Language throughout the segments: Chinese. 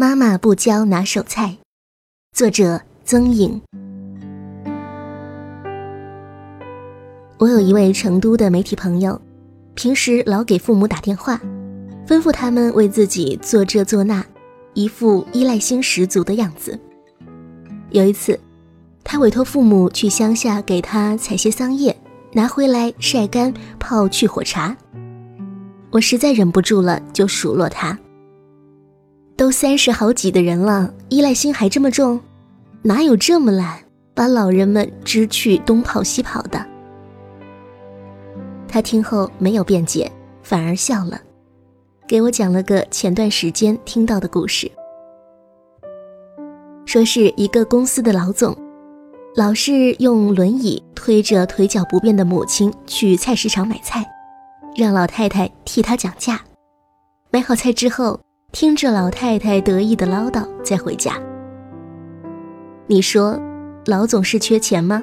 妈妈不教拿手菜，作者曾颖。我有一位成都的媒体朋友，平时老给父母打电话，吩咐他们为自己做这做那，一副依赖心十足的样子。有一次，他委托父母去乡下给他采些桑叶，拿回来晒干泡去火茶。我实在忍不住了，就数落他。都三十好几的人了，依赖心还这么重，哪有这么懒，把老人们支去东跑西跑的？他听后没有辩解，反而笑了，给我讲了个前段时间听到的故事。说是一个公司的老总，老是用轮椅推着腿脚不便的母亲去菜市场买菜，让老太太替他讲价。买好菜之后。听着老太太得意的唠叨，再回家。你说，老总是缺钱吗？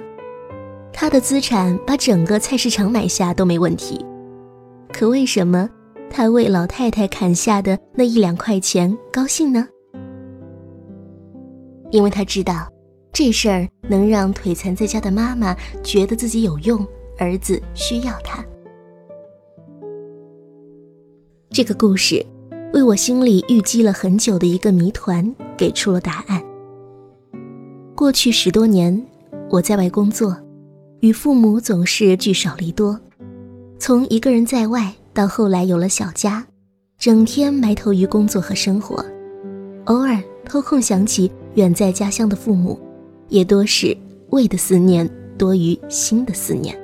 他的资产把整个菜市场买下都没问题，可为什么他为老太太砍下的那一两块钱高兴呢？因为他知道，这事儿能让腿残在家的妈妈觉得自己有用，儿子需要他。这个故事。为我心里郁积了很久的一个谜团给出了答案。过去十多年，我在外工作，与父母总是聚少离多。从一个人在外，到后来有了小家，整天埋头于工作和生活，偶尔偷空想起远在家乡的父母，也多是胃的思念多于心的思念。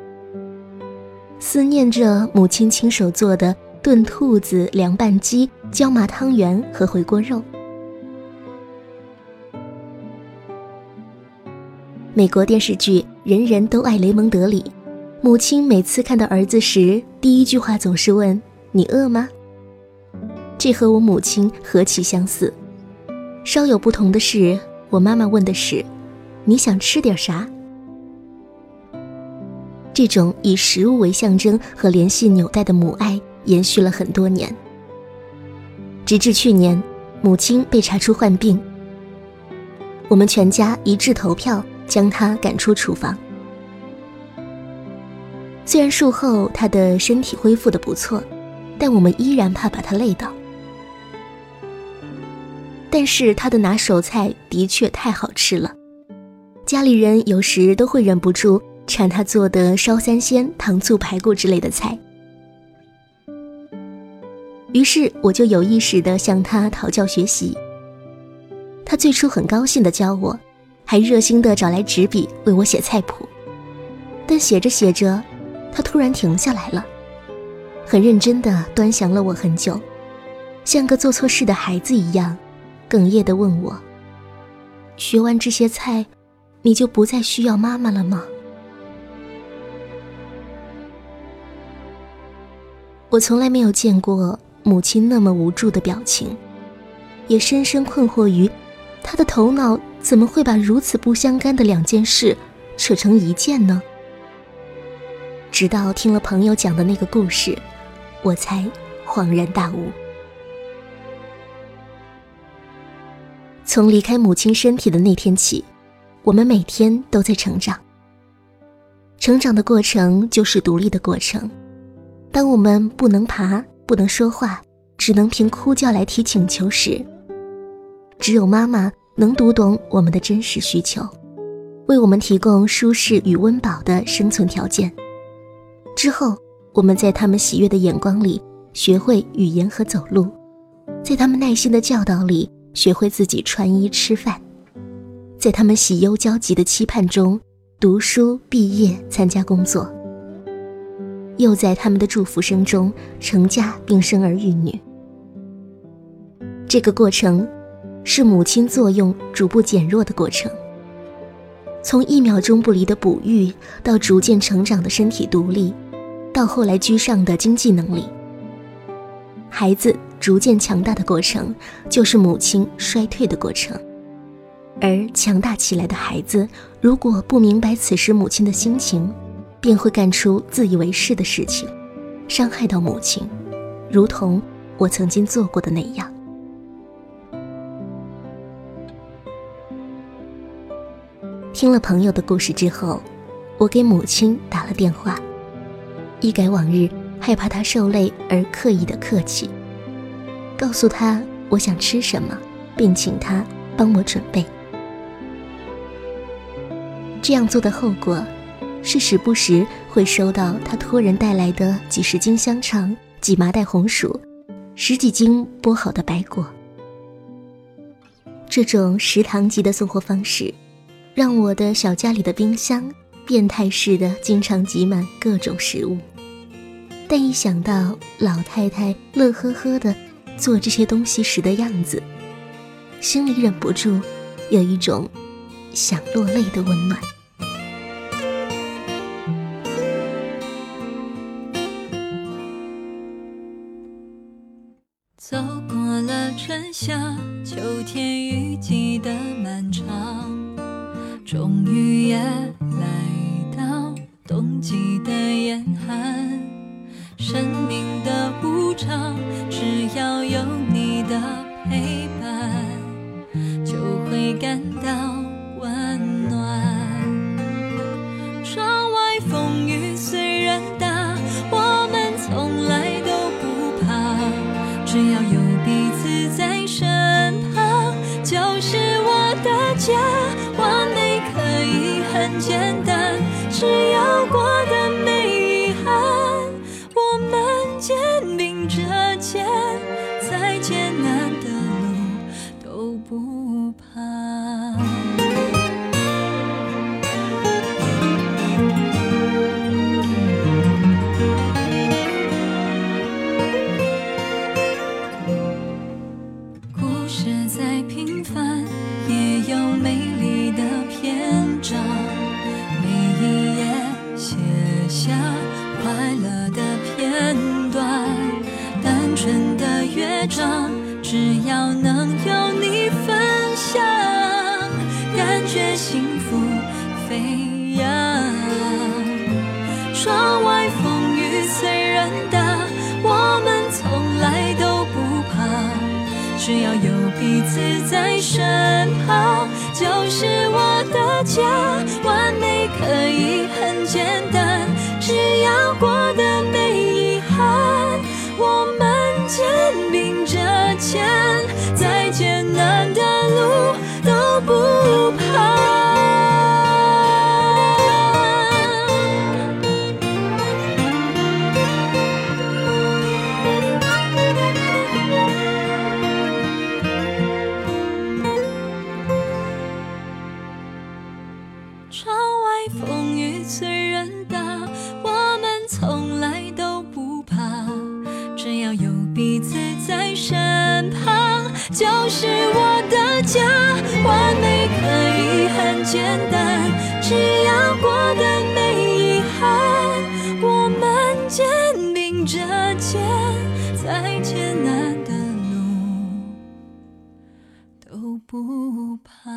思念着母亲亲手做的。炖兔子、凉拌鸡、椒麻汤圆和回锅肉。美国电视剧《人人都爱雷蒙德》里，母亲每次看到儿子时，第一句话总是问：“你饿吗？”这和我母亲何其相似。稍有不同的是，我妈妈问的是：“你想吃点啥？”这种以食物为象征和联系纽带的母爱。延续了很多年，直至去年，母亲被查出患病，我们全家一致投票将她赶出厨房。虽然术后她的身体恢复的不错，但我们依然怕把她累倒。但是她的拿手菜的确太好吃了，家里人有时都会忍不住馋她做的烧三鲜、糖醋排骨之类的菜。于是我就有意识地向他讨教学习。他最初很高兴地教我，还热心地找来纸笔为我写菜谱。但写着写着，他突然停下来了，很认真地端详了我很久，像个做错事的孩子一样，哽咽地问我：“学完这些菜，你就不再需要妈妈了吗？”我从来没有见过。母亲那么无助的表情，也深深困惑于，他的头脑怎么会把如此不相干的两件事扯成一件呢？直到听了朋友讲的那个故事，我才恍然大悟。从离开母亲身体的那天起，我们每天都在成长。成长的过程就是独立的过程。当我们不能爬。不能说话，只能凭哭叫来提请求时，只有妈妈能读懂我们的真实需求，为我们提供舒适与温饱的生存条件。之后，我们在他们喜悦的眼光里学会语言和走路，在他们耐心的教导里学会自己穿衣吃饭，在他们喜忧交集的期盼中读书、毕业、参加工作。又在他们的祝福声中成家并生儿育女。这个过程，是母亲作用逐步减弱的过程。从一秒钟不离的哺育，到逐渐成长的身体独立，到后来居上的经济能力，孩子逐渐强大的过程，就是母亲衰退的过程。而强大起来的孩子，如果不明白此时母亲的心情，便会干出自以为是的事情伤害到母亲如同我曾经做过的那样。听了朋友的故事之后我给母亲打了电话一改往日害怕她受累而刻意的客气告诉她我想吃什么并请她帮我准备。这样做的后果是时不时会收到他托人带来的几十斤香肠、几麻袋红薯、十几斤剥好的白果。这种食堂级的送货方式，让我的小家里的冰箱变态似的经常挤满各种食物。但一想到老太太乐呵呵的做这些东西时的样子，心里忍不住有一种想落泪的温暖。终于也来到冬季。纯的乐章，只要能有你分享，感觉幸福飞扬。窗外风雨虽然大，我们从来都不怕。只要有彼此在身旁，就是我的家。完美可以很简单，不怕。